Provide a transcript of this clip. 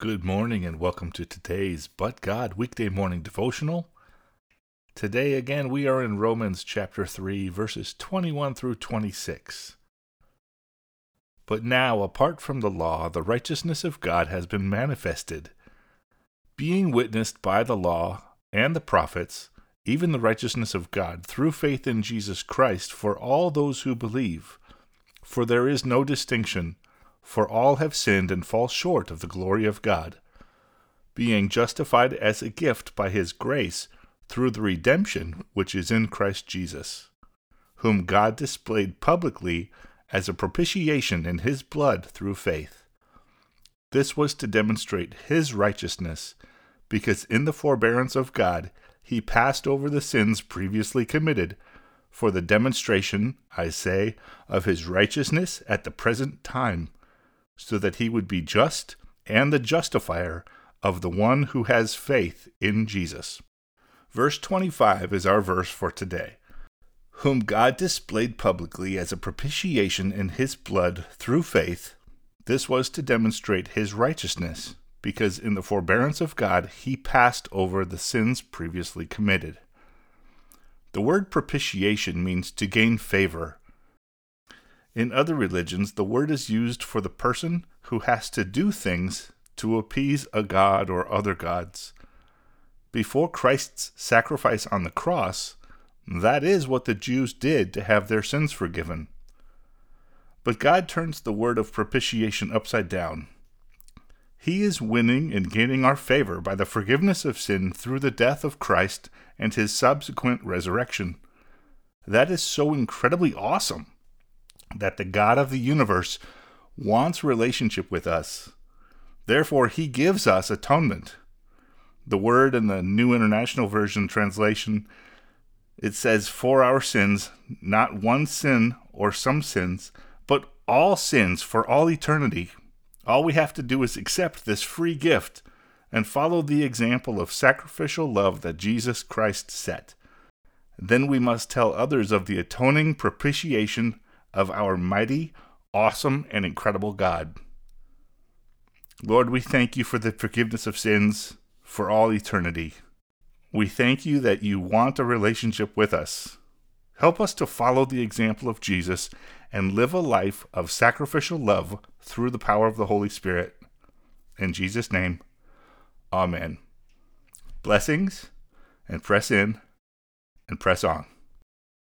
Good morning and welcome to today's But God weekday morning devotional. Today again we are in Romans chapter 3 verses 21 through 26. But now apart from the law the righteousness of God has been manifested, being witnessed by the law and the prophets, even the righteousness of God through faith in Jesus Christ for all those who believe. For there is no distinction for all have sinned and fall short of the glory of God, being justified as a gift by his grace through the redemption which is in Christ Jesus, whom God displayed publicly as a propitiation in his blood through faith. This was to demonstrate his righteousness, because in the forbearance of God he passed over the sins previously committed for the demonstration, I say, of his righteousness at the present time so that he would be just and the justifier of the one who has faith in Jesus. Verse 25 is our verse for today. Whom God displayed publicly as a propitiation in his blood through faith, this was to demonstrate his righteousness, because in the forbearance of God he passed over the sins previously committed. The word propitiation means to gain favor in other religions, the word is used for the person who has to do things to appease a god or other gods. Before Christ's sacrifice on the cross, that is what the Jews did to have their sins forgiven. But God turns the word of propitiation upside down. He is winning and gaining our favor by the forgiveness of sin through the death of Christ and his subsequent resurrection. That is so incredibly awesome that the God of the universe wants relationship with us. Therefore, he gives us atonement. The word in the New International Version translation it says for our sins, not one sin or some sins, but all sins for all eternity. All we have to do is accept this free gift and follow the example of sacrificial love that Jesus Christ set. Then we must tell others of the atoning propitiation of our mighty, awesome, and incredible God. Lord, we thank you for the forgiveness of sins for all eternity. We thank you that you want a relationship with us. Help us to follow the example of Jesus and live a life of sacrificial love through the power of the Holy Spirit. In Jesus' name, Amen. Blessings, and press in and press on.